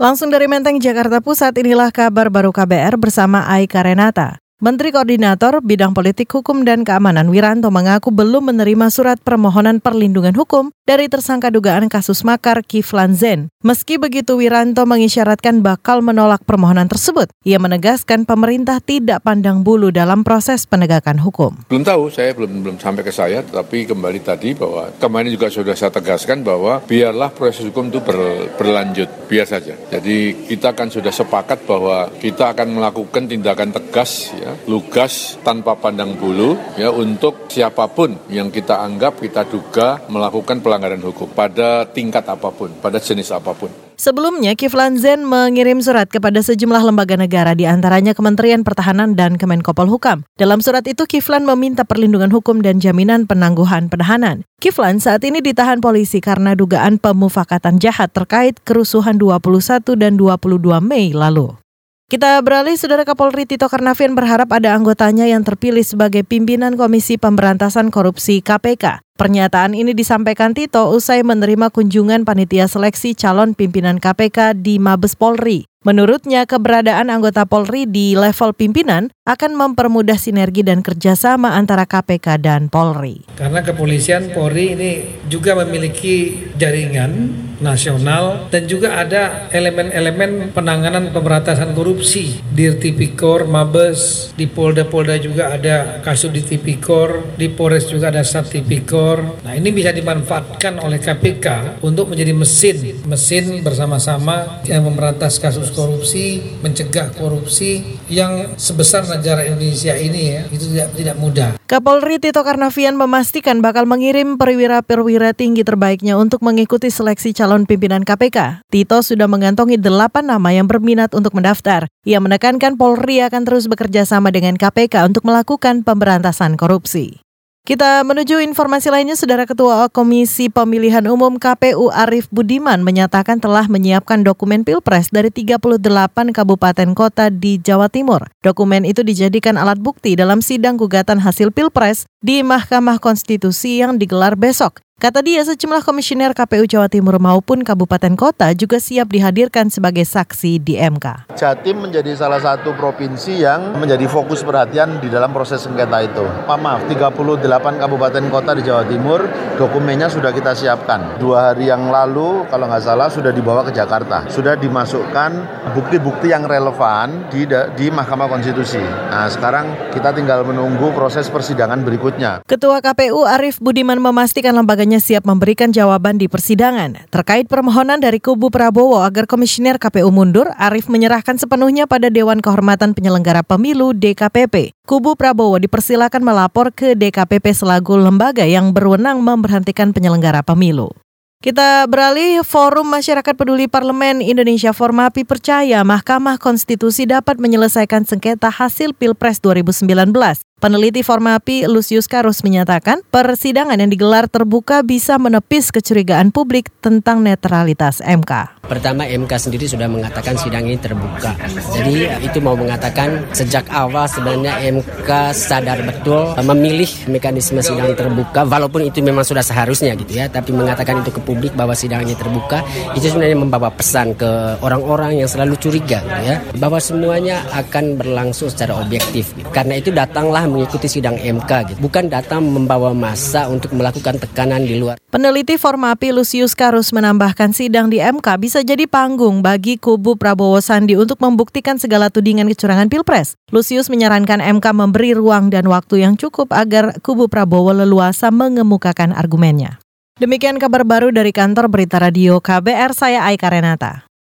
Langsung dari Menteng, Jakarta Pusat, inilah kabar baru KBR bersama Aika Renata. Menteri Koordinator Bidang Politik Hukum dan Keamanan Wiranto mengaku belum menerima surat permohonan perlindungan hukum dari tersangka dugaan kasus makar Kiflan Zen. Meski begitu Wiranto mengisyaratkan bakal menolak permohonan tersebut. Ia menegaskan pemerintah tidak pandang bulu dalam proses penegakan hukum. Belum tahu, saya belum belum sampai ke saya, tapi kembali tadi bahwa kemarin juga sudah saya tegaskan bahwa biarlah proses hukum itu ber, berlanjut, biar saja. Jadi kita kan sudah sepakat bahwa kita akan melakukan tindakan tegas ya lugas tanpa pandang bulu ya untuk siapa pun yang kita anggap kita duga melakukan pelanggaran hukum pada tingkat apa pun, pada jenis apa pun. Sebelumnya, Kiflan Zen mengirim surat kepada sejumlah lembaga negara di antaranya Kementerian Pertahanan dan Kemenkopol Hukam. Dalam surat itu, Kiflan meminta perlindungan hukum dan jaminan penangguhan penahanan. Kiflan saat ini ditahan polisi karena dugaan pemufakatan jahat terkait kerusuhan 21 dan 22 Mei lalu. Kita beralih, Saudara Kapolri Tito Karnavian berharap ada anggotanya yang terpilih sebagai pimpinan Komisi Pemberantasan Korupsi KPK. Pernyataan ini disampaikan Tito usai menerima kunjungan panitia seleksi calon pimpinan KPK di Mabes Polri. Menurutnya, keberadaan anggota Polri di level pimpinan akan mempermudah sinergi dan kerjasama antara KPK dan Polri. Karena kepolisian Polri ini juga memiliki jaringan nasional dan juga ada elemen-elemen penanganan pemberantasan korupsi di Tipikor, Mabes, di Polda-Polda juga ada kasus di Tipikor, di Polres juga ada Sat Tipikor. Nah ini bisa dimanfaatkan oleh KPK untuk menjadi mesin, mesin bersama-sama yang memberantas kasus korupsi, mencegah korupsi yang sebesar negara Indonesia ini ya, itu tidak tidak mudah. Kapolri Tito Karnavian memastikan bakal mengirim perwira-perwira tinggi terbaiknya untuk mengikuti seleksi calon pimpinan KPK. Tito sudah mengantongi delapan nama yang berminat untuk mendaftar. Ia menekankan Polri akan terus bekerja sama dengan KPK untuk melakukan pemberantasan korupsi. Kita menuju informasi lainnya, Saudara Ketua Komisi Pemilihan Umum KPU Arief Budiman menyatakan telah menyiapkan dokumen Pilpres dari 38 kabupaten kota di Jawa Timur. Dokumen itu dijadikan alat bukti dalam sidang gugatan hasil Pilpres di Mahkamah Konstitusi yang digelar besok. Kata dia, sejumlah komisioner KPU Jawa Timur maupun kabupaten kota juga siap dihadirkan sebagai saksi di MK. Jatim menjadi salah satu provinsi yang menjadi fokus perhatian di dalam proses sengketa itu. Maaf, 38 kabupaten kota di Jawa Timur, dokumennya sudah kita siapkan. Dua hari yang lalu, kalau nggak salah, sudah dibawa ke Jakarta. Sudah dimasukkan bukti-bukti yang relevan di, di Mahkamah Konstitusi. Nah, sekarang kita tinggal menunggu proses persidangan berikutnya. Ketua KPU Arief Budiman memastikan lembaganya keduanya siap memberikan jawaban di persidangan. Terkait permohonan dari kubu Prabowo agar komisioner KPU mundur, Arief menyerahkan sepenuhnya pada Dewan Kehormatan Penyelenggara Pemilu DKPP. Kubu Prabowo dipersilakan melapor ke DKPP selaku lembaga yang berwenang memberhentikan penyelenggara pemilu. Kita beralih, Forum Masyarakat Peduli Parlemen Indonesia Formapi percaya Mahkamah Konstitusi dapat menyelesaikan sengketa hasil Pilpres 2019. Peneliti Formapi Lucius Karus menyatakan persidangan yang digelar terbuka bisa menepis kecurigaan publik tentang netralitas MK. Pertama MK sendiri sudah mengatakan sidang ini terbuka. Jadi itu mau mengatakan sejak awal sebenarnya MK sadar betul memilih mekanisme sidang terbuka walaupun itu memang sudah seharusnya gitu ya, tapi mengatakan itu ke publik bahwa sidang ini terbuka itu sebenarnya membawa pesan ke orang-orang yang selalu curiga gitu ya, bahwa semuanya akan berlangsung secara objektif. Karena itu datanglah mengikuti sidang MK gitu. Bukan datang membawa masa untuk melakukan tekanan di luar. Peneliti Formapi Lucius Karus menambahkan sidang di MK bisa jadi panggung bagi kubu Prabowo Sandi untuk membuktikan segala tudingan kecurangan Pilpres. Lucius menyarankan MK memberi ruang dan waktu yang cukup agar kubu Prabowo leluasa mengemukakan argumennya. Demikian kabar baru dari kantor Berita Radio KBR, saya Aika Renata.